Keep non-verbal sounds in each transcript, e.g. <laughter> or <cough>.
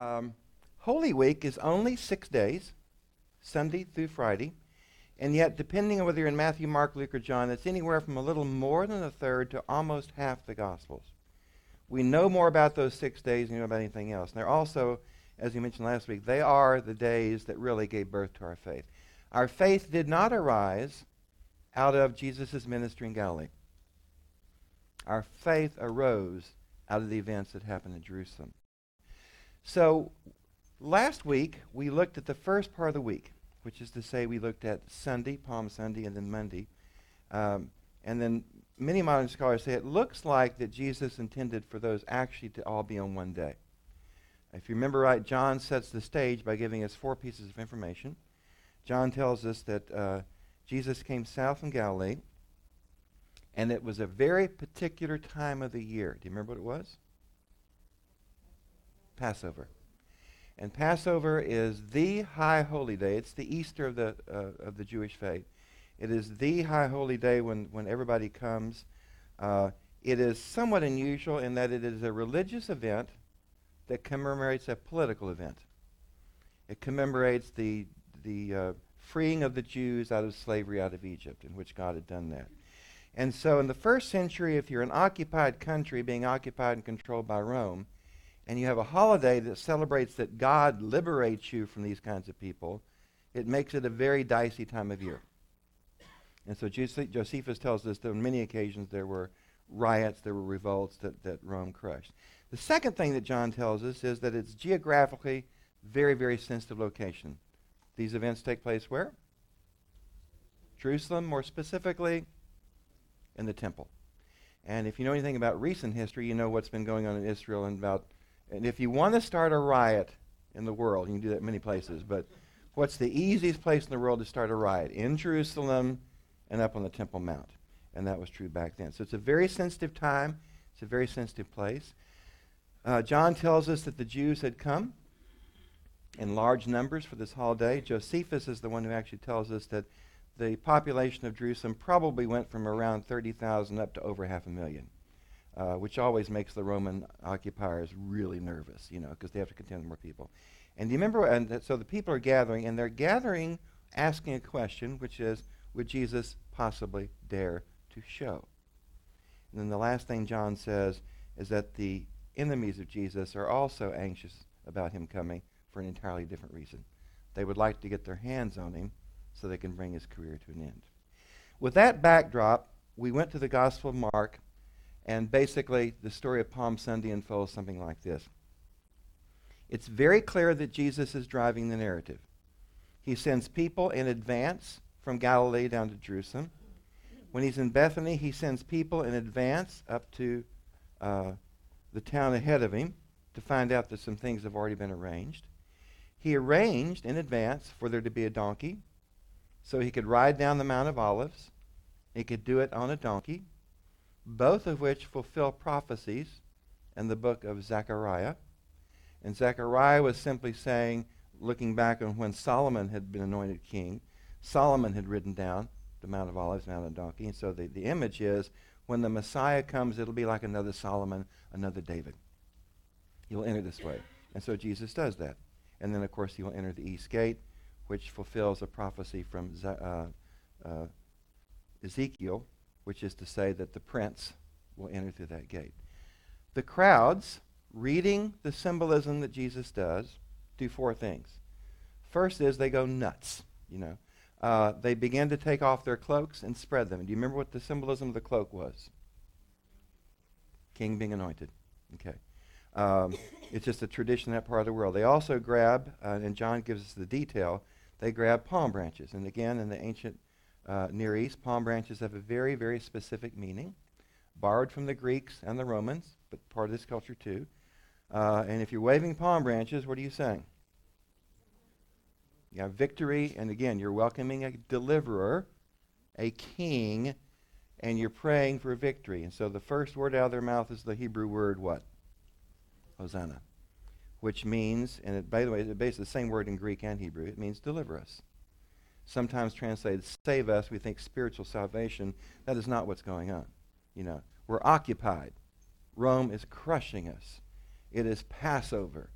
Um, Holy Week is only six days, Sunday through Friday. And yet, depending on whether you're in Matthew, Mark, Luke, or John, it's anywhere from a little more than a third to almost half the Gospels. We know more about those six days than we know about anything else. And they're also, as you mentioned last week, they are the days that really gave birth to our faith. Our faith did not arise out of Jesus' ministry in Galilee. Our faith arose out of the events that happened in Jerusalem. So, last week, we looked at the first part of the week, which is to say, we looked at Sunday, Palm Sunday, and then Monday. Um, and then many modern scholars say it looks like that Jesus intended for those actually to all be on one day. If you remember right, John sets the stage by giving us four pieces of information. John tells us that uh, Jesus came south from Galilee, and it was a very particular time of the year. Do you remember what it was? Passover. And Passover is the high holy day. It's the Easter of the, uh, of the Jewish faith. It is the high holy day when, when everybody comes. Uh, it is somewhat unusual in that it is a religious event that commemorates a political event. It commemorates the, the uh, freeing of the Jews out of slavery out of Egypt, in which God had done that. And so, in the first century, if you're an occupied country being occupied and controlled by Rome, and you have a holiday that celebrates that God liberates you from these kinds of people, it makes it a very dicey time of year. And so Josephus tells us that on many occasions there were riots, there were revolts that, that Rome crushed. The second thing that John tells us is that it's geographically very, very sensitive location. These events take place where? Jerusalem, more specifically, in the temple. And if you know anything about recent history, you know what's been going on in Israel and about and if you want to start a riot in the world, you can do that in many places, but what's the easiest place in the world to start a riot? In Jerusalem and up on the Temple Mount. And that was true back then. So it's a very sensitive time, it's a very sensitive place. Uh, John tells us that the Jews had come in large numbers for this holiday. Josephus is the one who actually tells us that the population of Jerusalem probably went from around 30,000 up to over half a million uh, which always makes the Roman occupiers really nervous, you know, because they have to contend with more people. And do you remember? And so the people are gathering, and they're gathering, asking a question, which is, would Jesus possibly dare to show? And then the last thing John says is that the enemies of Jesus are also anxious about him coming for an entirely different reason. They would like to get their hands on him so they can bring his career to an end. With that backdrop, we went to the Gospel of Mark and basically, the story of Palm Sunday unfolds something like this. It's very clear that Jesus is driving the narrative. He sends people in advance from Galilee down to Jerusalem. When he's in Bethany, he sends people in advance up to uh, the town ahead of him to find out that some things have already been arranged. He arranged in advance for there to be a donkey so he could ride down the Mount of Olives. He could do it on a donkey both of which fulfill prophecies in the book of Zechariah. And Zechariah was simply saying, looking back on when Solomon had been anointed king, Solomon had ridden down the Mount of Olives, Mount of Donkey. And so the, the image is when the Messiah comes, it'll be like another Solomon, another David. He'll enter this way. And so Jesus does that. And then, of course, he will enter the east gate, which fulfills a prophecy from uh, uh, Ezekiel which is to say that the prince will enter through that gate. The crowds, reading the symbolism that Jesus does, do four things. First is they go nuts, you know. Uh, they begin to take off their cloaks and spread them. Do you remember what the symbolism of the cloak was? King being anointed. Okay. Um, <coughs> it's just a tradition in that part of the world. They also grab, uh, and John gives us the detail, they grab palm branches. And again, in the ancient uh, Near East, palm branches have a very, very specific meaning, borrowed from the Greeks and the Romans, but part of this culture too. Uh, and if you're waving palm branches, what are you saying? You have victory, and again, you're welcoming a deliverer, a king, and you're praying for victory. And so the first word out of their mouth is the Hebrew word what? Hosanna. Which means, and it, by the way, it's basically the same word in Greek and Hebrew, it means deliver us sometimes translated save us, we think spiritual salvation. That is not what's going on. You know, we're occupied. Rome is crushing us. It is Passover.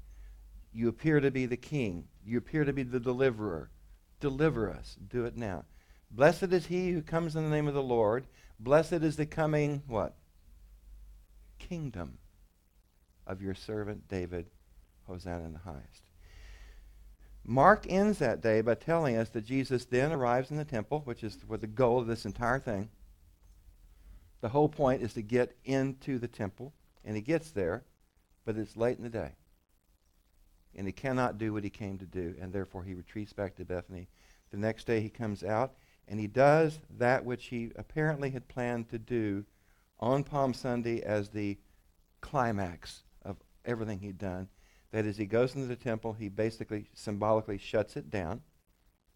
You appear to be the king. You appear to be the deliverer. Deliver us. Do it now. Blessed is he who comes in the name of the Lord. Blessed is the coming, what? Kingdom of your servant David. Hosanna in the highest. Mark ends that day by telling us that Jesus then arrives in the temple, which is the goal of this entire thing. The whole point is to get into the temple, and he gets there, but it's late in the day. And he cannot do what he came to do, and therefore he retreats back to Bethany. The next day he comes out, and he does that which he apparently had planned to do on Palm Sunday as the climax of everything he'd done. That is, he goes into the temple, he basically symbolically shuts it down,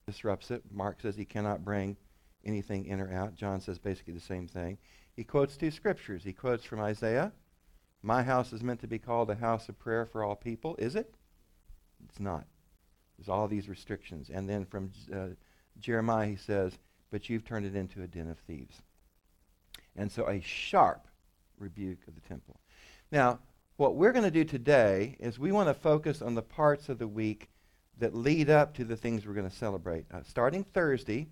disrupts it. Mark says he cannot bring anything in or out. John says basically the same thing. He quotes two scriptures. He quotes from Isaiah My house is meant to be called a house of prayer for all people. Is it? It's not. There's all these restrictions. And then from uh, Jeremiah, he says, But you've turned it into a den of thieves. And so a sharp rebuke of the temple. Now, what we're going to do today is we want to focus on the parts of the week that lead up to the things we're going to celebrate. Uh, starting Thursday,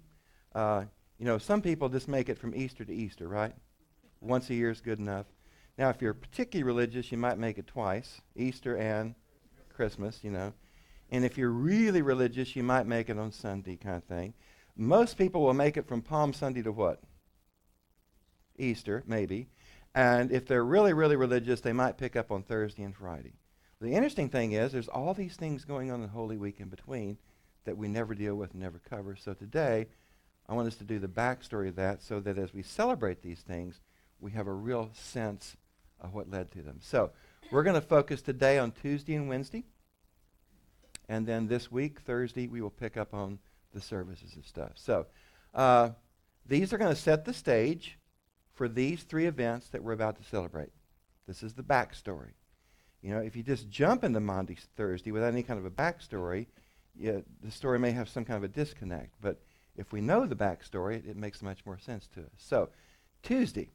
uh, you know, some people just make it from Easter to Easter, right? Once a year is good enough. Now, if you're particularly religious, you might make it twice Easter and Christmas, you know. And if you're really religious, you might make it on Sunday, kind of thing. Most people will make it from Palm Sunday to what? Easter, maybe. And if they're really, really religious, they might pick up on Thursday and Friday. The interesting thing is, there's all these things going on in Holy Week in between that we never deal with and never cover. So today, I want us to do the backstory of that so that as we celebrate these things, we have a real sense of what led to them. So we're going to focus today on Tuesday and Wednesday. And then this week, Thursday, we will pick up on the services and stuff. So uh, these are going to set the stage for these three events that we're about to celebrate. This is the backstory. You know, if you just jump into Monday, Thursday without any kind of a backstory, the story may have some kind of a disconnect. But if we know the backstory, it, it makes much more sense to us. So, Tuesday,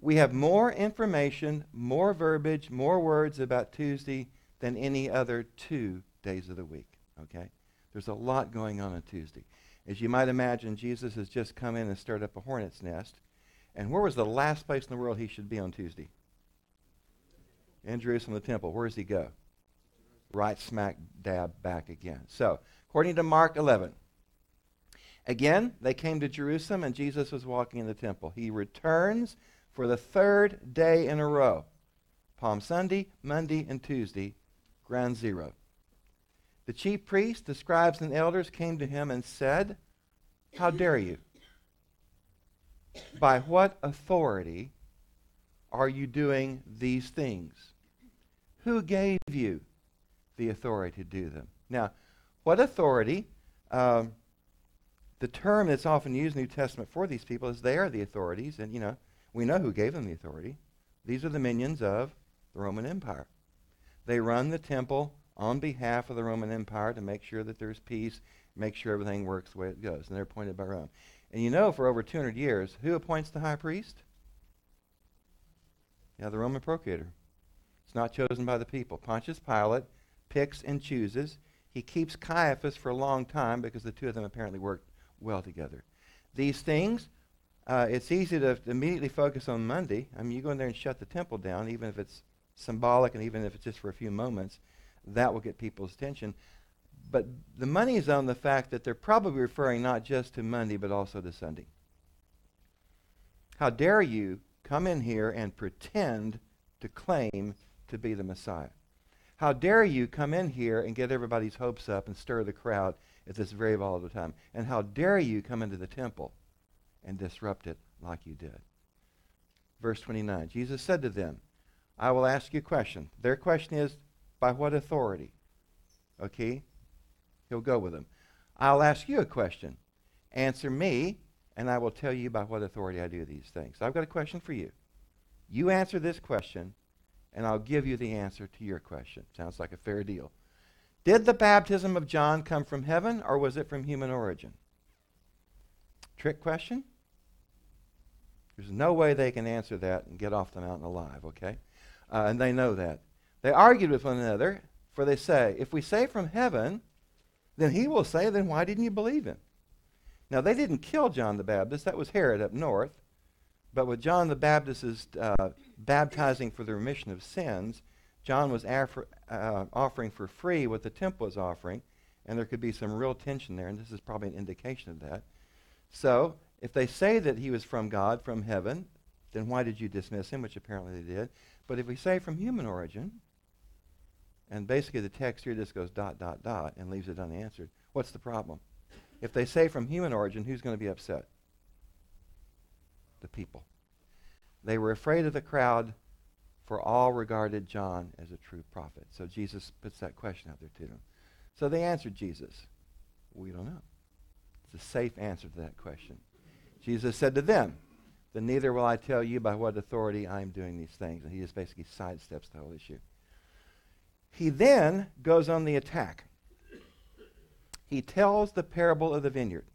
we have more information, more verbiage, more words about Tuesday than any other two days of the week. Okay? There's a lot going on on Tuesday. As you might imagine, Jesus has just come in and stirred up a hornet's nest. And where was the last place in the world he should be on Tuesday? In Jerusalem, the temple. Where does he go? Right smack dab back again. So, according to Mark 11, again, they came to Jerusalem and Jesus was walking in the temple. He returns for the third day in a row Palm Sunday, Monday, and Tuesday, ground zero. The chief priests, the scribes, and elders came to him and said, How dare you? By what authority are you doing these things? Who gave you the authority to do them? Now, what authority? Um, the term that's often used in the New Testament for these people is they are the authorities, and you know we know who gave them the authority. These are the minions of the Roman Empire. They run the temple on behalf of the Roman Empire to make sure that there's peace, make sure everything works the way it goes, and they're appointed by Rome. And you know, for over 200 years, who appoints the high priest? Yeah, the Roman procurator. It's not chosen by the people. Pontius Pilate picks and chooses. He keeps Caiaphas for a long time because the two of them apparently worked well together. These things, uh, it's easy to immediately focus on Monday. I mean, you go in there and shut the temple down, even if it's symbolic and even if it's just for a few moments, that will get people's attention. But the money is on the fact that they're probably referring not just to Monday, but also to Sunday. How dare you come in here and pretend to claim to be the Messiah? How dare you come in here and get everybody's hopes up and stir the crowd at this very volatile time? And how dare you come into the temple and disrupt it like you did? Verse 29 Jesus said to them, I will ask you a question. Their question is, by what authority? Okay? He'll go with them. I'll ask you a question. Answer me, and I will tell you by what authority I do these things. I've got a question for you. You answer this question, and I'll give you the answer to your question. Sounds like a fair deal. Did the baptism of John come from heaven, or was it from human origin? Trick question? There's no way they can answer that and get off the mountain alive, okay? Uh, and they know that. They argued with one another For they say, If we say from heaven, then he will say, Then why didn't you believe him? Now, they didn't kill John the Baptist. That was Herod up north. But with John the Baptist's uh, baptizing for the remission of sins, John was uh, offering for free what the temple was offering, and there could be some real tension there, and this is probably an indication of that. So, if they say that he was from God, from heaven, then why did you dismiss him, which apparently they did? But if we say from human origin, and basically the text here just goes dot, dot, dot, and leaves it unanswered, what's the problem? If they say from human origin, who's going to be upset? The people. They were afraid of the crowd, for all regarded John as a true prophet. So Jesus puts that question out there to them. So they answered Jesus. We don't know. It's a safe answer to that question. Jesus said to them, Then neither will I tell you by what authority I am doing these things. And he just basically sidesteps the whole issue. He then goes on the attack. He tells the parable of the vineyard.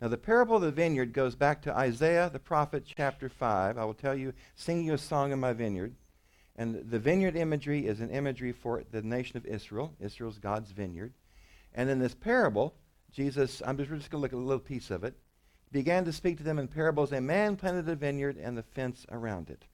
Now, the parable of the vineyard goes back to Isaiah the prophet, chapter 5. I will tell you, sing you a song in my vineyard. And the vineyard imagery is an imagery for the nation of Israel. Israel's God's vineyard. And in this parable, Jesus, I'm just, just going to look at a little piece of it, began to speak to them in parables. A man planted a vineyard and the fence around it.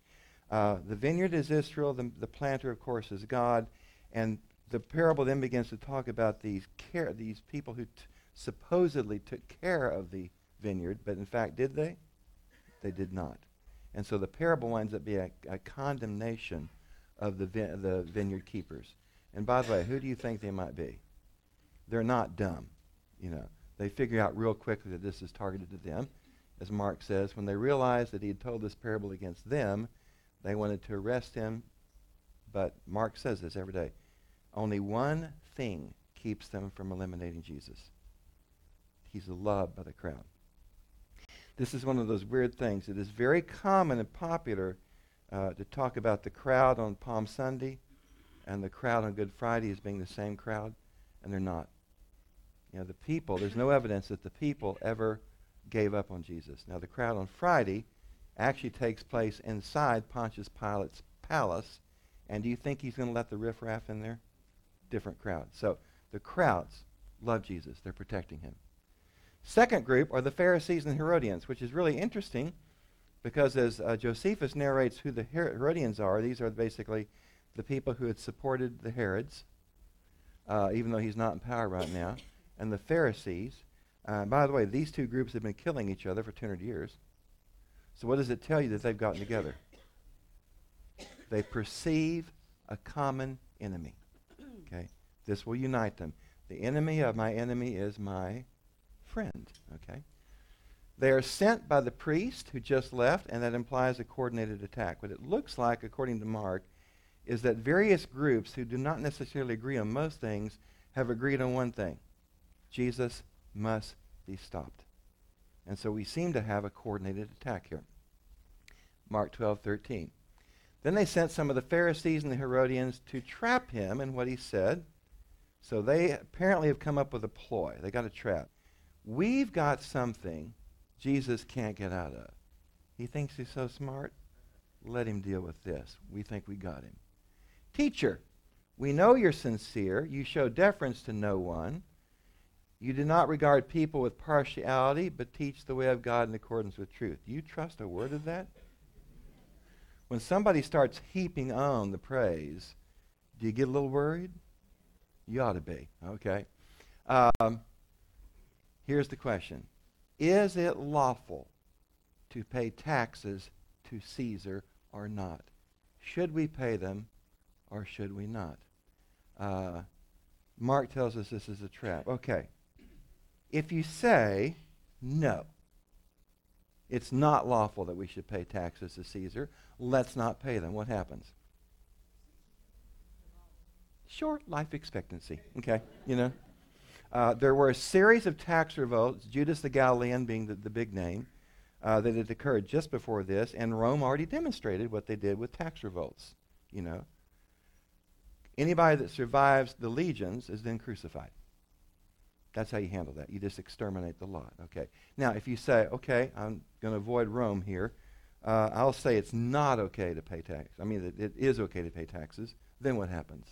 Uh, the vineyard is Israel. The, the planter, of course, is God. And the parable then begins to talk about these care, these people who t- supposedly took care of the vineyard, but in fact, did they? They did not. And so the parable winds up being a, a condemnation of the, the vineyard keepers. And by the way, who do you think they might be? They're not dumb. You know, they figure out real quickly that this is targeted to them. As Mark says, when they realized that he had told this parable against them, they wanted to arrest him. But Mark says this every day. Only one thing keeps them from eliminating Jesus. He's loved by the crowd. This is one of those weird things. It is very common and popular uh, to talk about the crowd on Palm Sunday and the crowd on Good Friday as being the same crowd, and they're not. You know, the people, there's no evidence that the people ever gave up on Jesus. Now, the crowd on Friday actually takes place inside Pontius Pilate's palace, and do you think he's going to let the riffraff in there? Different crowd. So the crowds love Jesus. They're protecting him. Second group are the Pharisees and Herodians, which is really interesting because as uh, Josephus narrates who the Herodians are, these are basically the people who had supported the Herods, uh, even though he's not in power right now, and the Pharisees. Uh, by the way, these two groups have been killing each other for 200 years. So what does it tell you that they've gotten together? They perceive a common enemy. Okay? This will unite them. The enemy of my enemy is my friend. Okay? They are sent by the priest who just left, and that implies a coordinated attack. What it looks like, according to Mark, is that various groups who do not necessarily agree on most things have agreed on one thing Jesus must be stopped. And so we seem to have a coordinated attack here. Mark 12, 13. Then they sent some of the Pharisees and the Herodians to trap him in what he said. So they apparently have come up with a ploy. They got a trap. We've got something Jesus can't get out of. He thinks he's so smart. Let him deal with this. We think we got him. Teacher, we know you're sincere. You show deference to no one. You do not regard people with partiality, but teach the way of God in accordance with truth. Do you trust a word of that? When somebody starts heaping on the praise, do you get a little worried? You ought to be, okay? Um, here's the question Is it lawful to pay taxes to Caesar or not? Should we pay them or should we not? Uh, Mark tells us this is a trap. Okay. If you say no, it's not lawful that we should pay taxes to Caesar, let's not pay them. What happens? Short life expectancy. Okay, you know. Uh, there were a series of tax revolts, Judas the Galilean being the, the big name, uh, that had occurred just before this, and Rome already demonstrated what they did with tax revolts. You know, anybody that survives the legions is then crucified. That's how you handle that. You just exterminate the lot. Okay. Now, if you say, okay, I'm going to avoid Rome here, uh, I'll say it's not okay to pay tax. I mean, it, it is okay to pay taxes. Then what happens?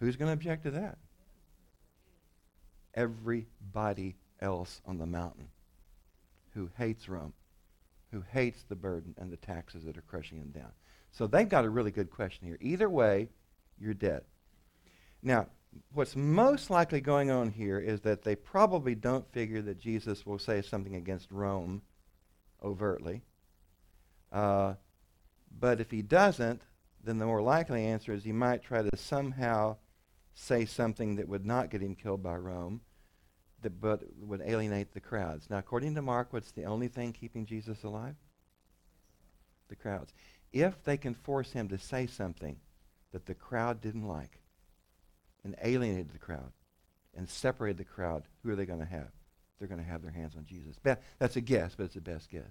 Who's going to object to that? Everybody else on the mountain who hates Rome, who hates the burden and the taxes that are crushing them down. So they've got a really good question here. Either way, you're dead. Now, what's most likely going on here is that they probably don't figure that Jesus will say something against Rome overtly. Uh, but if he doesn't, then the more likely answer is he might try to somehow say something that would not get him killed by Rome, that, but would alienate the crowds. Now, according to Mark, what's the only thing keeping Jesus alive? The crowds. If they can force him to say something that the crowd didn't like and alienated the crowd and separated the crowd, who are they going to have? They're going to have their hands on Jesus. That's a guess, but it's the best guess.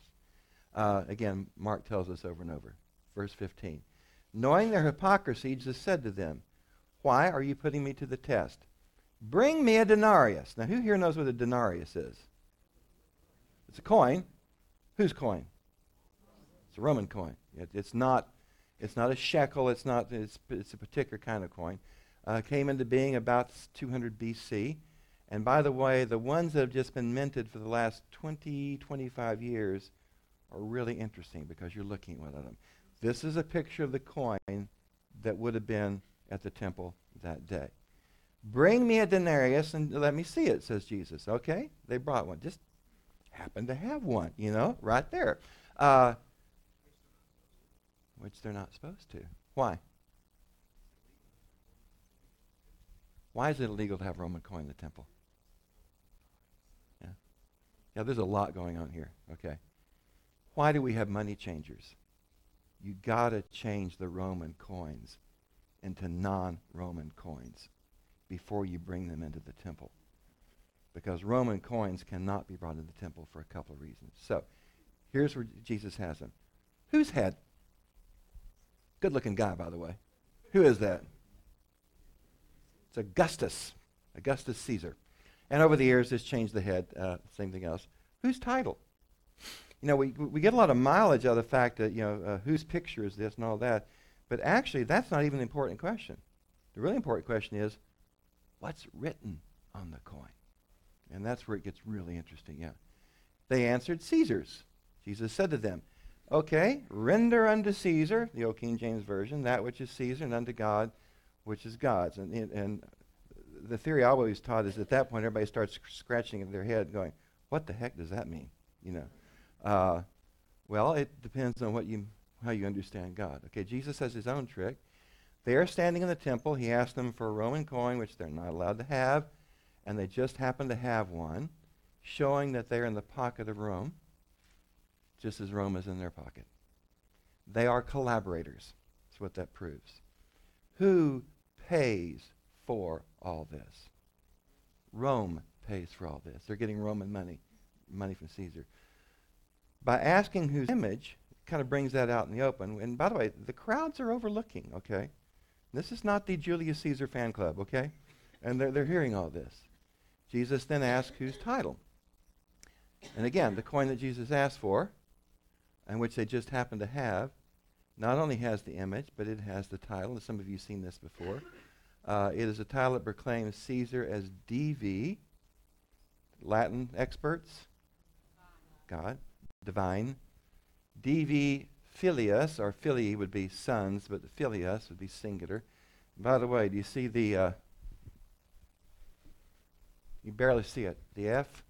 Uh, again, Mark tells us over and over. Verse 15. Knowing their hypocrisy, Jesus said to them, Why are you putting me to the test? Bring me a denarius. Now, who here knows what a denarius is? It's a coin. Whose coin? It's a Roman coin. It, it's not. It's not a shekel. It's not. It's, it's a particular kind of coin. Uh, came into being about 200 BC. And by the way, the ones that have just been minted for the last 20, 25 years are really interesting because you're looking at one of them. This is a picture of the coin that would have been at the temple that day. Bring me a denarius and let me see it, says Jesus. Okay, they brought one. Just happened to have one, you know, right there. Uh, which they're not supposed to. Why? Why is it illegal to have Roman coin in the temple? Yeah, there's a lot going on here. Okay. Why do we have money changers? You got to change the Roman coins into non-Roman coins before you bring them into the temple. Because Roman coins cannot be brought into the temple for a couple of reasons. So, here's where Jesus has them. Who's had? Good looking guy, by the way. Who is that? It's Augustus, Augustus Caesar. And over the years, this changed the head, uh, same thing else. Whose title? You know, we, we get a lot of mileage out of the fact that, you know, uh, whose picture is this and all that. But actually, that's not even the important question. The really important question is, what's written on the coin? And that's where it gets really interesting, yeah. They answered, Caesar's. Jesus said to them, Okay, render unto Caesar, the old King James Version, that which is Caesar, and unto God, which is God's. And, and the theory I always taught is at that point everybody starts scratching their head going, what the heck does that mean? You know. Uh, well, it depends on what you, how you understand God. Okay, Jesus has his own trick. They are standing in the temple. He asked them for a Roman coin, which they're not allowed to have, and they just happen to have one, showing that they're in the pocket of Rome, just as Rome is in their pocket. They are collaborators. That's what that proves. Who pays for all this? Rome pays for all this. They're getting Roman money, money from Caesar. By asking whose image, kind of brings that out in the open. And by the way, the crowds are overlooking, okay? This is not the Julius Caesar fan club, okay? And they're, they're hearing all this. Jesus then asks whose title. And again, the coin that Jesus asked for, and which they just happen to have, not only has the image, but it has the title. And Some of you have seen this before. Uh, it is a title that proclaims Caesar as Divi, Latin experts, God, divine. Divi filius, or filii would be sons, but filius would be singular. By the way, do you see the, uh, you barely see it, the F?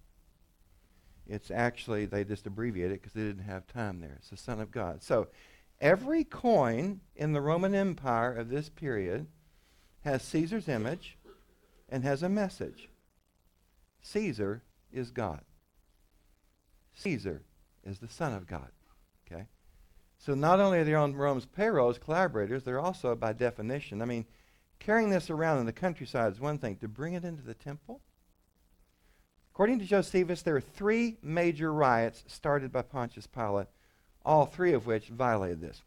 It's actually, they just abbreviate it because they didn't have time there. It's the Son of God. So every coin in the Roman Empire of this period has Caesar's image and has a message. Caesar is God. Caesar is the Son of God. Okay? So not only are they on Rome's payroll as collaborators, they're also, by definition, I mean, carrying this around in the countryside is one thing. To bring it into the temple? According to Josephus, there are three major riots started by Pontius Pilate all three of which violated this.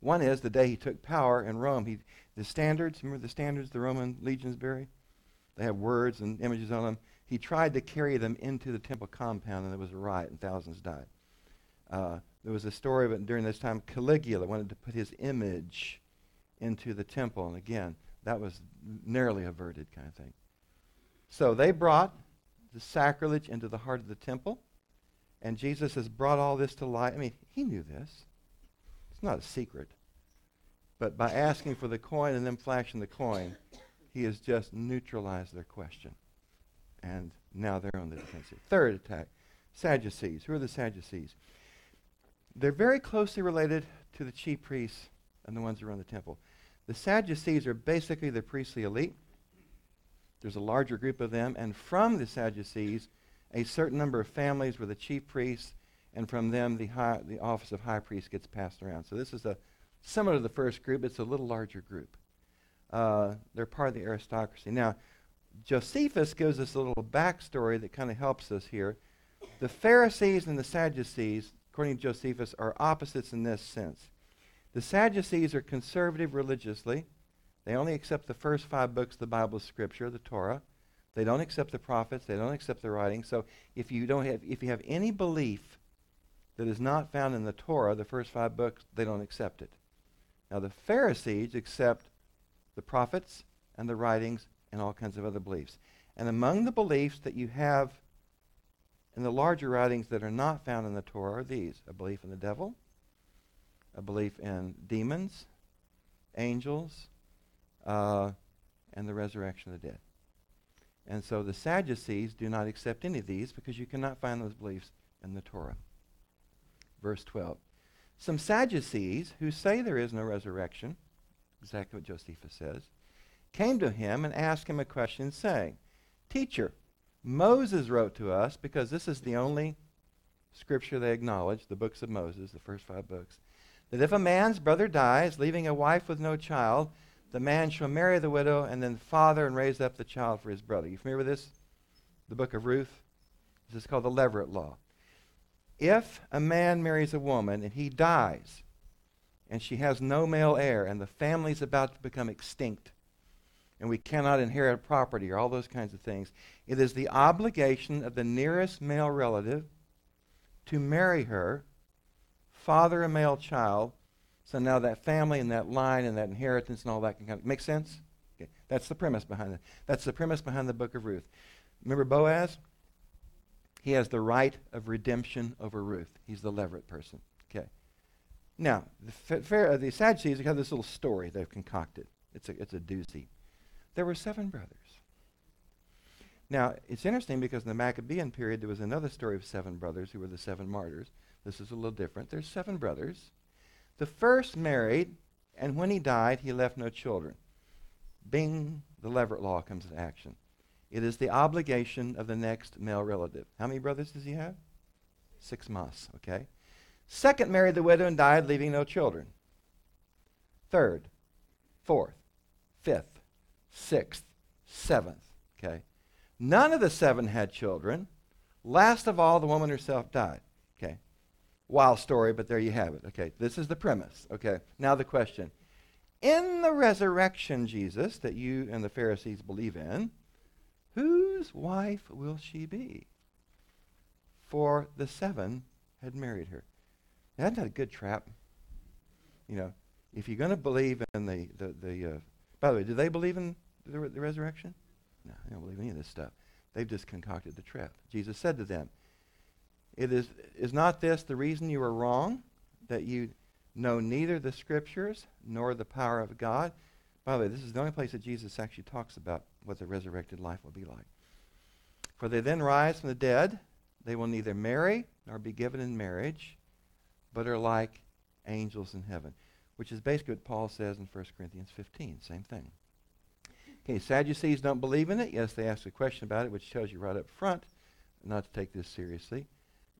One is the day he took power in Rome. He, the standards, remember the standards the Roman legions bury? They have words and images on them. He tried to carry them into the temple compound, and there was a riot, and thousands died. Uh, there was a story of it during this time. Caligula wanted to put his image into the temple, and again, that was narrowly averted, kind of thing. So they brought the sacrilege into the heart of the temple, and Jesus has brought all this to light. I mean, he knew this. It's not a secret. But by asking for the coin and then flashing the coin, he has just neutralized their question. And now they're on the defensive. Third attack Sadducees. Who are the Sadducees? They're very closely related to the chief priests and the ones who run the temple. The Sadducees are basically the priestly elite. There's a larger group of them, and from the Sadducees, a certain number of families were the chief priests, and from them the, high, the office of high priest gets passed around. So this is a similar to the first group. It's a little larger group. Uh, they're part of the aristocracy. Now, Josephus gives us a little backstory that kind of helps us here. The Pharisees and the Sadducees, according to Josephus, are opposites in this sense. The Sadducees are conservative religiously. They only accept the first five books of the Bible, Scripture, the Torah. They don't accept the prophets. They don't accept the writings. So if you don't have, if you have any belief that is not found in the Torah, the first five books, they don't accept it. Now the Pharisees accept the prophets and the writings and all kinds of other beliefs. And among the beliefs that you have in the larger writings that are not found in the Torah are these a belief in the devil, a belief in demons, angels, uh, and the resurrection of the dead. And so the Sadducees do not accept any of these because you cannot find those beliefs in the Torah. Verse 12. Some Sadducees who say there is no resurrection, exactly what Josephus says, came to him and asked him a question, saying, Teacher, Moses wrote to us, because this is the only scripture they acknowledge, the books of Moses, the first five books, that if a man's brother dies, leaving a wife with no child, the man shall marry the widow and then father and raise up the child for his brother. You familiar with this? The book of Ruth? This is called the Levirate Law. If a man marries a woman and he dies, and she has no male heir, and the family's about to become extinct, and we cannot inherit property or all those kinds of things, it is the obligation of the nearest male relative to marry her, father a male child, so now that family and that line and that inheritance and all that can kind of make sense? Okay. That's the premise behind it. That's the premise behind the book of Ruth. Remember Boaz? He has the right of redemption over Ruth. He's the levirate person. Okay. Now, the, fair, uh, the Sadducees have this little story they've concocted. It's a, it's a doozy. There were seven brothers. Now, it's interesting because in the Maccabean period, there was another story of seven brothers who were the seven martyrs. This is a little different. There's seven brothers. The first married, and when he died, he left no children. Bing, the Levirate law comes into action. It is the obligation of the next male relative. How many brothers does he have? Six mas, okay? Second married the widow and died, leaving no children. Third, fourth, fifth, sixth, seventh, okay? None of the seven had children. Last of all, the woman herself died. Okay. Wild story, but there you have it. Okay. This is the premise. Okay. Now the question. In the resurrection, Jesus, that you and the Pharisees believe in, whose wife will she be? For the seven had married her. Now, isn't a good trap? You know, if you're going to believe in the, the, the uh, by the way, do they believe in the, the resurrection? No, they don't believe any of this stuff. They've just concocted the trap. Jesus said to them, It is, is not this the reason you are wrong, that you know neither the scriptures nor the power of God? By the way, this is the only place that Jesus actually talks about what the resurrected life will be like. For they then rise from the dead. They will neither marry nor be given in marriage, but are like angels in heaven, which is basically what Paul says in 1 Corinthians 15. Same thing. Okay, Sadducees don't believe in it. Yes, they ask a question about it, which tells you right up front not to take this seriously.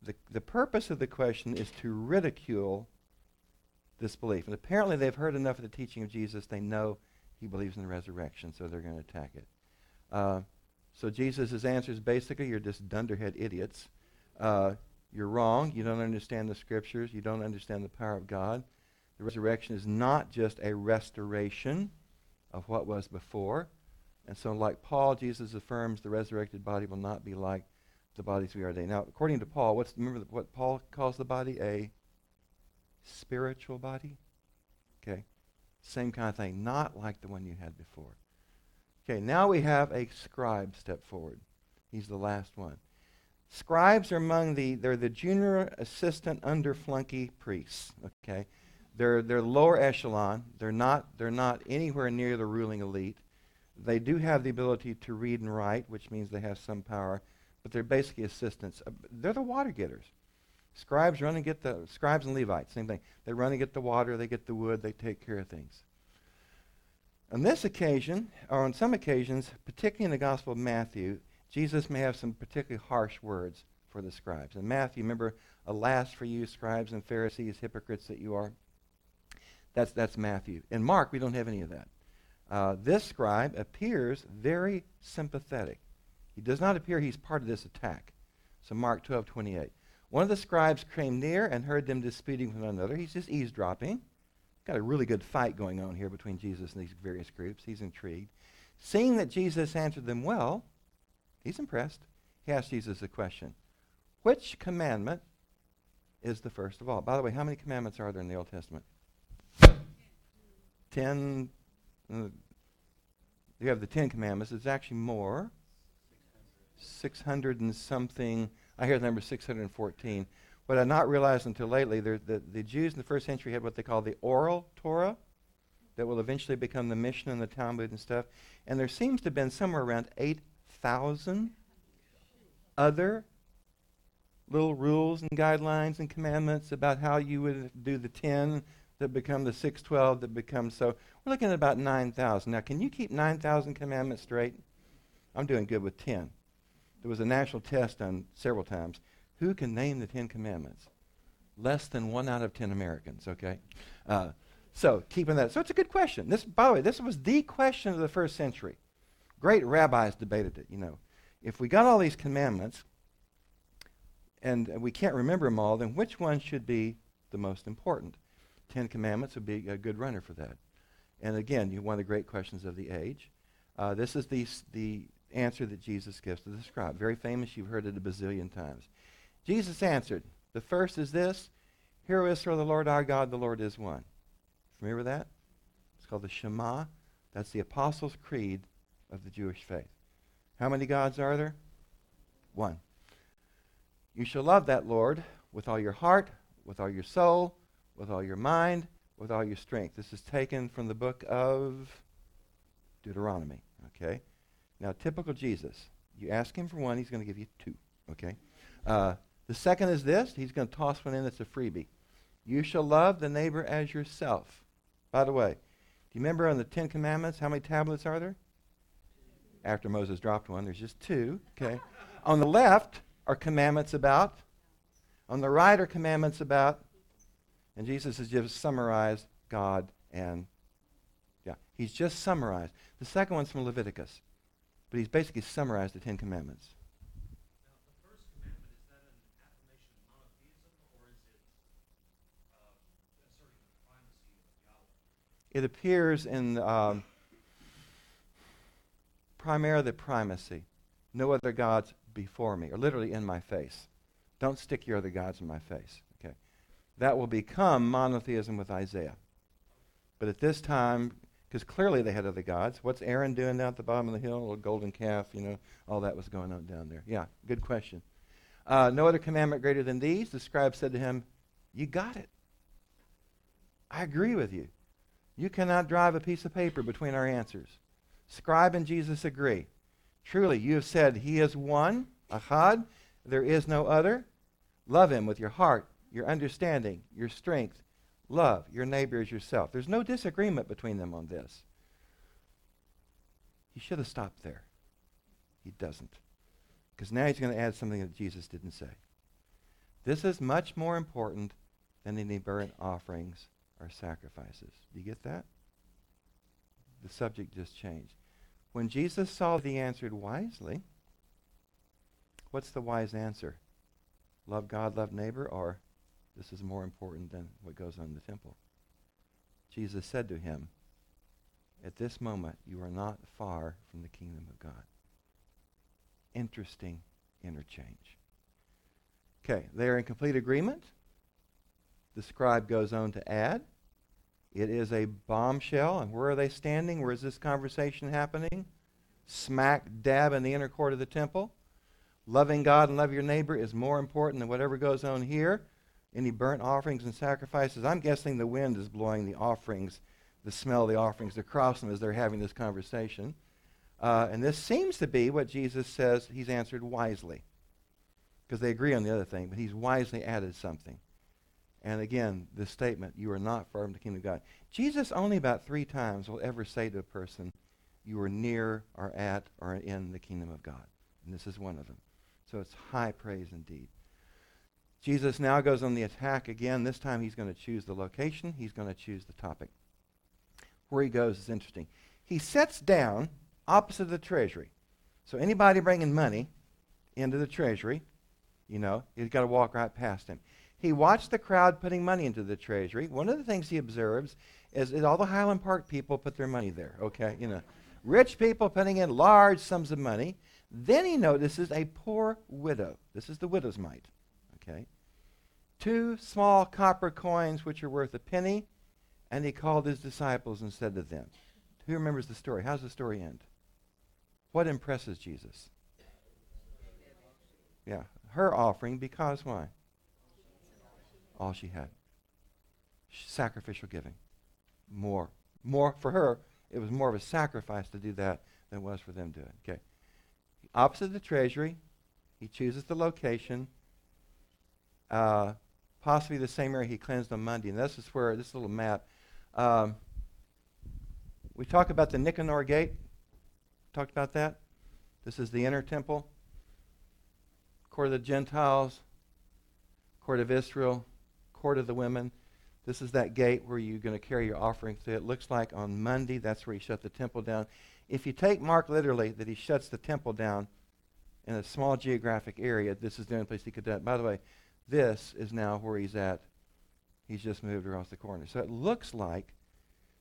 The, the purpose of the question is to ridicule this belief. And apparently they've heard enough of the teaching of Jesus, they know he believes in the resurrection, so they're going to attack it. Uh, so Jesus' answer is basically, you're just dunderhead idiots. Uh, you're wrong. You don't understand the scriptures. You don't understand the power of God. The resurrection is not just a restoration of what was before. And so, like Paul, Jesus affirms the resurrected body will not be like the bodies we are today. Now, according to Paul, what's remember what Paul calls the body? A spiritual body. Okay, Same kind of thing, not like the one you had before. Okay, now we have a scribe step forward. He's the last one. Scribes are among the, they're the junior assistant under flunky priests, okay? They're, they're lower echelon. They're not, they're not anywhere near the ruling elite. They do have the ability to read and write, which means they have some power, but they're basically assistants. Uh, they're the water getters. Scribes run and get the, scribes and Levites, same thing. They run and get the water, they get the wood, they take care of things. On this occasion, or on some occasions, particularly in the Gospel of Matthew, Jesus may have some particularly harsh words for the scribes. In Matthew, remember, alas for you, scribes and Pharisees, hypocrites that you are. That's, that's Matthew. In Mark, we don't have any of that. Uh, this scribe appears very sympathetic. He does not appear he's part of this attack. So Mark 12, 28. One of the scribes came near and heard them disputing with one another. He's just eavesdropping. Got a really good fight going on here between Jesus and these various groups. He's intrigued. Seeing that Jesus answered them well, he's impressed. He asked Jesus a question Which commandment is the first of all? By the way, how many commandments are there in the Old Testament? Ten. Uh, you have the Ten Commandments. It's actually more. 600 and something. I hear the number 614. What I not realized until lately, the, the Jews in the first century had what they call the oral Torah that will eventually become the Mishnah and the Talmud and stuff. And there seems to have been somewhere around 8,000 other little rules and guidelines and commandments about how you would do the 10 that become the 612 that become so. We're looking at about 9,000. Now, can you keep 9,000 commandments straight? I'm doing good with 10. There was a national test done several times. Who can name the Ten Commandments? Less than one out of ten Americans, okay? Uh, so keeping that. So it's a good question. This, by the way, this was the question of the first century. Great rabbis debated it, you know. If we got all these commandments and we can't remember them all, then which one should be the most important? Ten Commandments would be a good runner for that. And again, you one of the great questions of the age. Uh, this is the, the answer that Jesus gives to the scribe. Very famous. You've heard it a bazillion times. Jesus answered, The first is this Hear, O Israel, the Lord our God, the Lord is one. Remember that? It's called the Shema. That's the Apostles' Creed of the Jewish faith. How many gods are there? One. You shall love that Lord with all your heart, with all your soul, with all your mind, with all your strength. This is taken from the book of Deuteronomy. Okay? Now, typical Jesus. You ask him for one, he's going to give you two. Okay? Uh, the second is this. He's going to toss one in that's a freebie. You shall love the neighbor as yourself. By the way, do you remember on the Ten Commandments, how many tablets are there? After Moses dropped one, there's just two. Okay. <laughs> on the left are commandments about. On the right are commandments about. And Jesus has just summarized God and, yeah, he's just summarized. The second one's from Leviticus, but he's basically summarized the Ten Commandments. It appears in um, the primacy. No other gods before me, or literally in my face. Don't stick your other gods in my face. Okay, that will become monotheism with Isaiah. But at this time, because clearly they had other gods. What's Aaron doing down at the bottom of the hill? A golden calf, you know, all that was going on down there. Yeah, good question. Uh, no other commandment greater than these. The scribe said to him, You got it. I agree with you. You cannot drive a piece of paper between our answers. Scribe and Jesus agree. Truly, you have said, He is one, Ahad, there is no other. Love Him with your heart, your understanding, your strength. Love your neighbor as yourself. There's no disagreement between them on this. He should have stopped there. He doesn't. Because now he's going to add something that Jesus didn't say. This is much more important than any burnt offerings sacrifices. Do you get that? The subject just changed. When Jesus saw that he answered wisely, what's the wise answer? Love God, love neighbor, or this is more important than what goes on in the temple? Jesus said to him, At this moment, you are not far from the kingdom of God. Interesting interchange. Okay, they're in complete agreement. The scribe goes on to add, It is a bombshell. And where are they standing? Where is this conversation happening? Smack dab in the inner court of the temple. Loving God and love your neighbor is more important than whatever goes on here. Any burnt offerings and sacrifices. I'm guessing the wind is blowing the offerings, the smell of the offerings across them as they're having this conversation. Uh, and this seems to be what Jesus says he's answered wisely. Because they agree on the other thing, but he's wisely added something. And again, the statement, you are not far from the kingdom of God. Jesus only about three times will ever say to a person, you are near or at or in the kingdom of God. And this is one of them. So it's high praise indeed. Jesus now goes on the attack again. This time he's going to choose the location, he's going to choose the topic. Where he goes is interesting. He sets down opposite the treasury. So anybody bringing money into the treasury, you know, he's got to walk right past him. He watched the crowd putting money into the treasury. One of the things he observes is, all the Highland Park people put their money there, okay? You know, rich people putting in large sums of money. Then he notices a poor widow. This is the widow's mite, okay? Two small copper coins which are worth a penny, and he called his disciples and said to them, Who remembers the story? How's the story end? What impresses Jesus? Yeah, her offering because why? All she had. Sacrificial giving. More. More for her. It was more of a sacrifice to do that than it was for them to do it. Okay. Opposite the treasury, he chooses the location. Uh, possibly the same area he cleansed on Monday. And this is where this little map. Um, we talk about the Nicanor Gate. Talked about that. This is the inner temple, court of the Gentiles, court of Israel, court of the women. This is that gate where you're going to carry your offering through. It looks like on Monday, that's where he shut the temple down. If you take Mark literally, that he shuts the temple down in a small geographic area, this is the only place he could do it. By the way, this is now where he's at. He's just moved across the corner. So it looks like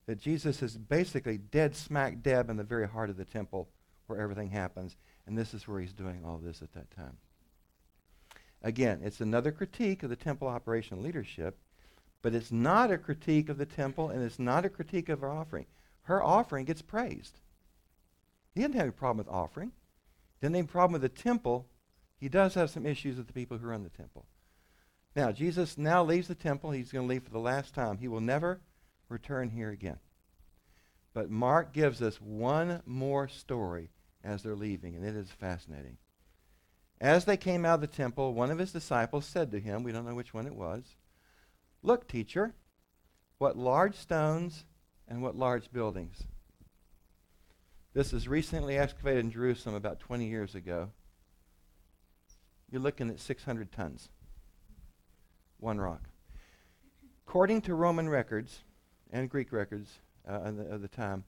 that Jesus is basically dead smack dab in the very heart of the temple where everything happens. And this is where he's doing all this at that time. Again, it's another critique of the temple operation leadership, but it's not a critique of the temple and it's not a critique of her offering. Her offering gets praised. He didn't have any problem with offering. Didn't have any problem with the temple. He does have some issues with the people who run the temple. Now, Jesus now leaves the temple. He's going to leave for the last time. He will never return here again. But Mark gives us one more story as they're leaving, and it is fascinating. As they came out of the temple, one of his disciples said to him, we don't know which one it was, Look, teacher, what large stones and what large buildings. This is recently excavated in Jerusalem about 20 years ago. You're looking at 600 tons. One rock. According to Roman records, and Greek records uh, of, the, of the time,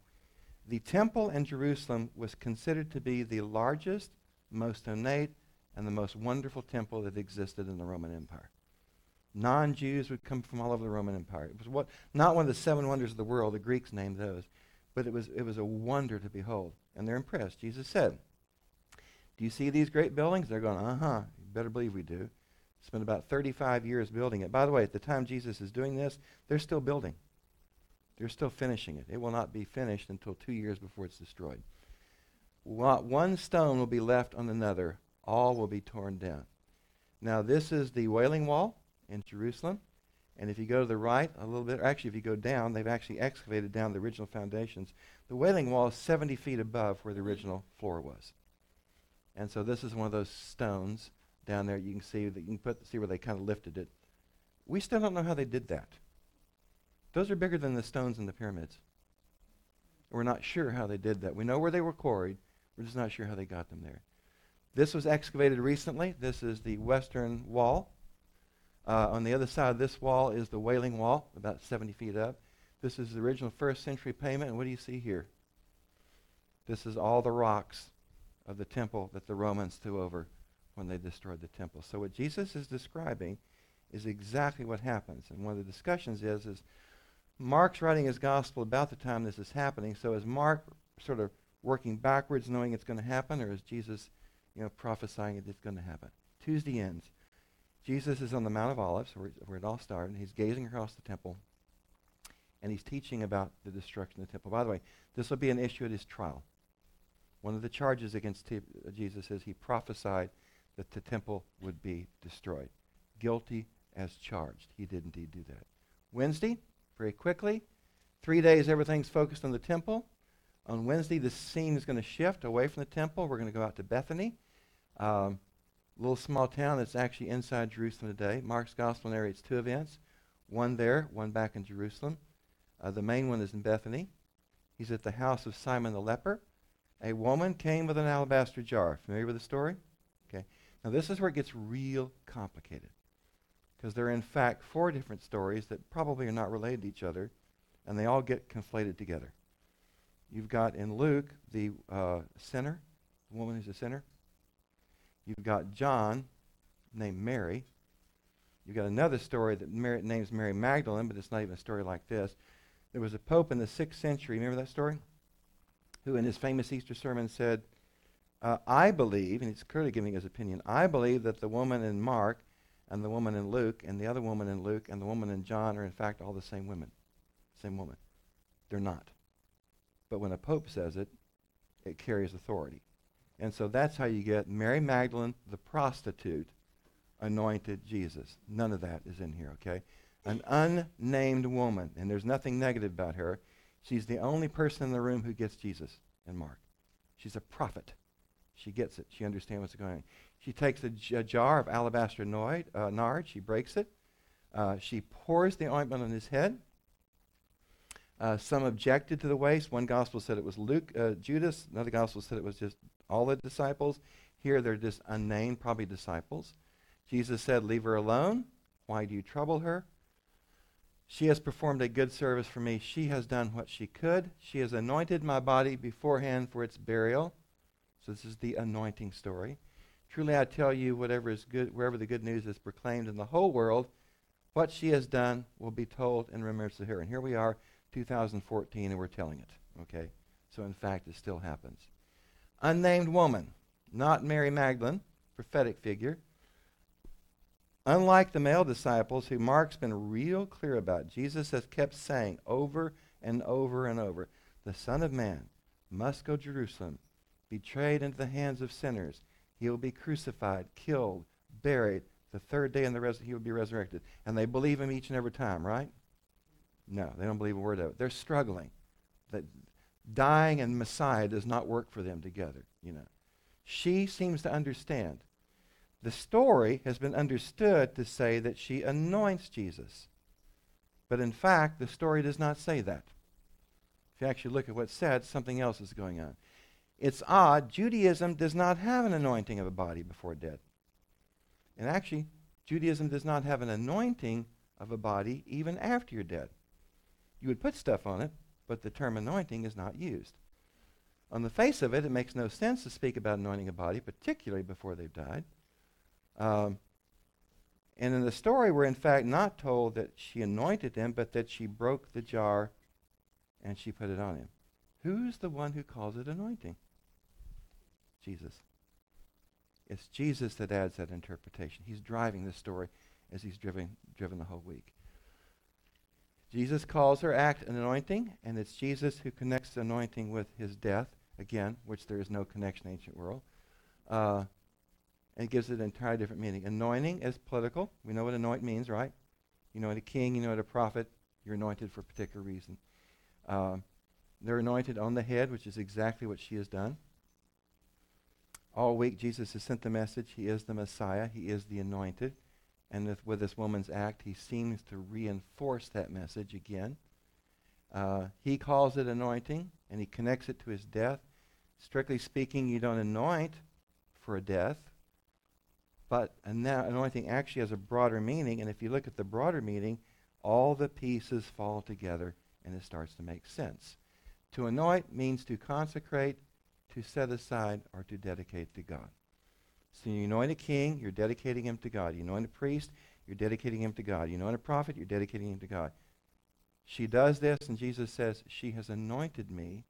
the temple in Jerusalem was considered to be the largest, most ornate, and the most wonderful temple that existed in the Roman Empire. Non-Jews would come from all over the Roman Empire. It was what, not one of the seven wonders of the world. The Greeks named those, but it was it was a wonder to behold, and they're impressed. Jesus said, "Do you see these great buildings?" They're going, "Uh huh." You better believe we do. Spent about 35 years building it. By the way, at the time Jesus is doing this, they're still building. They're still finishing it. It will not be finished until two years before it's destroyed. Not one stone will be left on another. All will be torn down. Now, this is the Wailing Wall in Jerusalem. And if you go to the right a little bit, actually, if you go down, they've actually excavated down the original foundations. The Wailing Wall is 70 feet above where the original floor was. And so this is one of those stones down there. You can see that you can put see where they kind of lifted it. We still don't know how they did that. Those are bigger than the stones in the pyramids. We're not sure how they did that. We know where they were quarried. We're just not sure how they got them there. This was excavated recently. This is the western wall. Uh, on the other side of this wall is the Wailing Wall, about 70 feet up. This is the original first century payment. And what do you see here? This is all the rocks of the temple that the Romans threw over when they destroyed the temple. So what Jesus is describing is exactly what happens. And one of the discussions is, is Mark's writing his gospel about the time this is happening. So is Mark sort of working backwards, knowing it's going to happen, or is Jesus, you know, prophesying that it's going to happen? Tuesday ends. Jesus is on the Mount of Olives, where, where it all started. And he's gazing across the temple, and he's teaching about the destruction of the temple. By the way, this will be an issue at his trial. One of the charges against t- Jesus is he prophesied that the temple would be destroyed. Guilty as charged. He did indeed do that. Wednesday, very quickly, three days everything's focused on the temple. On Wednesday, the scene is going to shift away from the temple. We're going to go out to Bethany, um, little small town that's actually inside Jerusalem today. Mark's gospel narrates two events one there, one back in Jerusalem. Uh, the main one is in Bethany. He's at the house of Simon the leper. A woman came with an alabaster jar. Familiar with the story? Okay. Now, this is where it gets real complicated. Because there are, in fact, four different stories that probably are not related to each other, and they all get conflated together. You've got in Luke the uh, sinner, the woman who's a sinner. You've got John, named Mary. You've got another story that Mary, names Mary Magdalene, but it's not even a story like this. There was a pope in the 6th century, remember that story? Who, in his famous Easter sermon, said, uh, I believe, and he's clearly giving his opinion, I believe that the woman in Mark and the woman in Luke and the other woman in Luke and the woman in John are, in fact, all the same women. Same woman. They're not. But when a pope says it, it carries authority. And so that's how you get Mary Magdalene, the prostitute, anointed Jesus. None of that is in here, okay? An unnamed woman, and there's nothing negative about her. She's the only person in the room who gets Jesus in Mark. She's a prophet. She gets it. She understands what's going on. She takes a, j- a jar of alabaster nard, uh, nard. She breaks it. Uh, she pours the ointment on his head. Uh, some objected to the waste. One gospel said it was Luke, uh, Judas. Another gospel said it was just all the disciples. Here they're just unnamed, probably disciples. Jesus said, Leave her alone. Why do you trouble her? She has performed a good service for me. She has done what she could. She has anointed my body beforehand for its burial. So this is the anointing story. Truly I tell you, whatever is good, wherever the good news is proclaimed in the whole world, what she has done will be told in remembrance of her. And here we are, 2014, and we're telling it. Okay? So in fact, it still happens. Unnamed woman, not Mary Magdalene, prophetic figure. Unlike the male disciples, who Mark's been real clear about, Jesus has kept saying over and over and over, the Son of Man must go to Jerusalem, betrayed into the hands of sinners. He will be crucified, killed, buried. The third day in the res- he will be resurrected. And they believe him each and every time, right? No, they don't believe a word of it. They're struggling. Dying and Messiah does not work for them together, you know. She seems to understand. The story has been understood to say that she anoints Jesus. But in fact, the story does not say that. If you actually look at what's said, something else is going on. It's odd. Judaism does not have an anointing of a body before dead. And actually, Judaism does not have an anointing of a body even after you're dead. You would put stuff on it, but the term anointing is not used. On the face of it, it makes no sense to speak about anointing a body, particularly before they've died. Um, and in the story, we're in fact not told that she anointed him, but that she broke the jar and she put it on him. Who's the one who calls it anointing? Jesus. It's Jesus that adds that interpretation. He's driving this story as he's driven, driven the whole week. Jesus calls her act an anointing, and it's Jesus who connects the anointing with his death, again, which there is no connection in the ancient world. Uh, and gives it an entirely different meaning. Anointing is political. We know what anoint means, right? You know a king, you know a prophet, you're anointed for a particular reason. Uh, they're anointed on the head, which is exactly what she has done. All week, Jesus has sent the message. He is the Messiah. He is the anointed. And with, with this woman's act, he seems to reinforce that message again. Uh, he calls it anointing, and he connects it to his death. Strictly speaking, you don't anoint for a death, but anointing actually has a broader meaning. And if you look at the broader meaning, all the pieces fall together, and it starts to make sense. To anoint means to consecrate, to set aside, or to dedicate to God. So you anoint a king, you're dedicating him to God. You anoint a priest, you're dedicating him to God. You anoint a prophet, you're dedicating him to God. She does this, and Jesus says, She has anointed me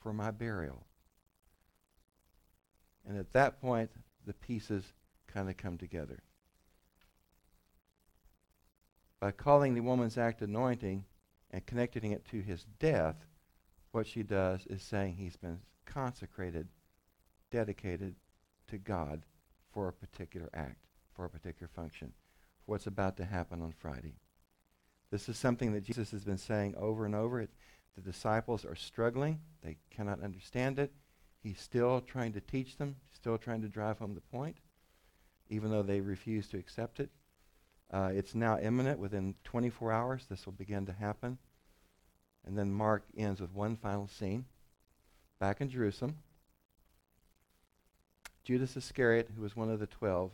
for my burial. And at that point, the pieces kind of come together. By calling the woman's act anointing and connecting it to his death, what she does is saying he's been consecrated, dedicated to God for a particular act, for a particular function, for what's about to happen on Friday. This is something that Jesus has been saying over and over. It, the disciples are struggling. They cannot understand it. He's still trying to teach them, still trying to drive home the point, even though they refuse to accept it. Uh, it's now imminent. Within 24 hours, this will begin to happen. And then Mark ends with one final scene. Back in Jerusalem, Judas Iscariot, who was one of the twelve,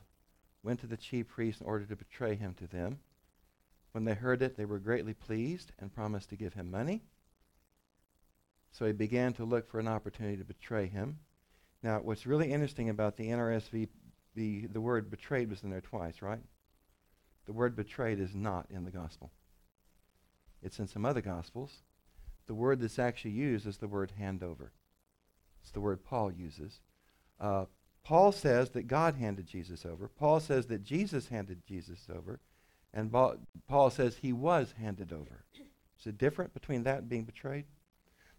went to the chief priests in order to betray him to them. When they heard it, they were greatly pleased and promised to give him money. So he began to look for an opportunity to betray him. Now, what's really interesting about the NRSV, the, the word betrayed was in there twice, right? The word betrayed is not in the gospel. It's in some other gospels. The word that's actually used is the word hand over. It's the word Paul uses. Uh, Paul says that God handed Jesus over. Paul says that Jesus handed Jesus over. And Paul says he was handed over. Is it different between that and being betrayed?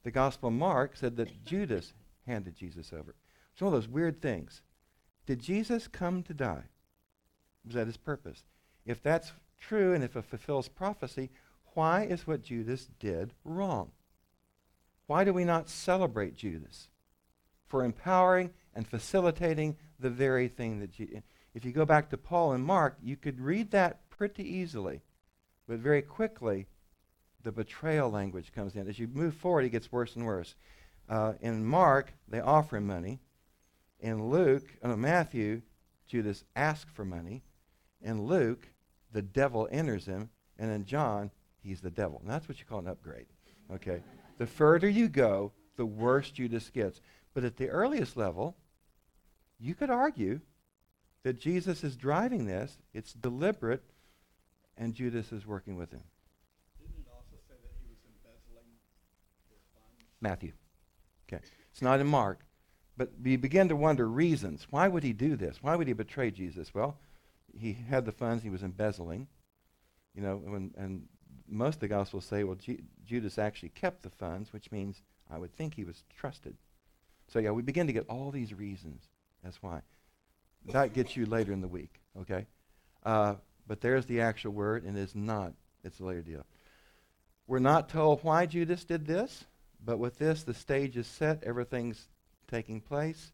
The Gospel of Mark said that Judas handed Jesus over. It's one of those weird things. Did Jesus come to die? Was that his purpose? If that's true and if it fulfills prophecy, why is what Judas did wrong? Why do we not celebrate Judas for empowering and facilitating the very thing that Jesus. If you go back to Paul and Mark, you could read that pretty easily, but very quickly the betrayal language comes in. As you move forward, it gets worse and worse. Uh, in Mark, they offer him money. In Luke, uh, Matthew, Judas asks for money. In Luke, the devil enters him. And in John, he's the devil. And that's what you call an upgrade. Okay? the further you go, the worse Judas gets. But at the earliest level, you could argue that Jesus is driving this. It's deliberate, and Judas is working with him. Didn't it also say that he was embezzling funds? Matthew. Okay. It's not in Mark. But we begin to wonder reasons. Why would he do this? Why would he betray Jesus? Well, he had the funds he was embezzling. You know, when, and most of the Gospels say, well, G- Judas actually kept the funds, which means I would think he was trusted. So, yeah, we begin to get all these reasons. That's why. That gets you later in the week, okay? Uh, but there's the actual word, and it's not. It's a later deal. We're not told why Judas did this, but with this, the stage is set. Everything's taking place.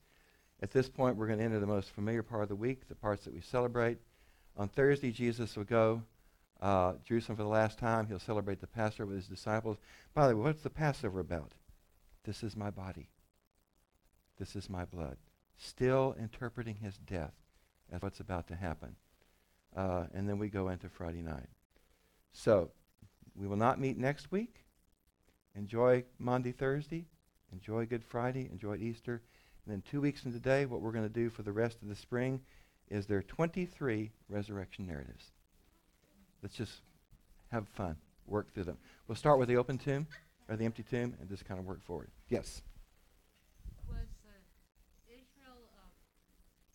At this point, we're going to enter the most familiar part of the week, the parts that we celebrate. On Thursday, Jesus will go uh, Jerusalem for the last time. He'll celebrate the Passover with his disciples. By the way, what's the Passover about? This is my body. This is my blood still interpreting his death as what's about to happen. Uh, and then we go into Friday night. So, we will not meet next week. Enjoy Maundy, Thursday. Enjoy Good Friday. Enjoy Easter. And then two weeks from today, what we're going to do for the rest of the spring is there are 23 resurrection narratives. Let's just have fun, work through them. We'll start with the open tomb, or the empty tomb, and just kind of work forward. Yes?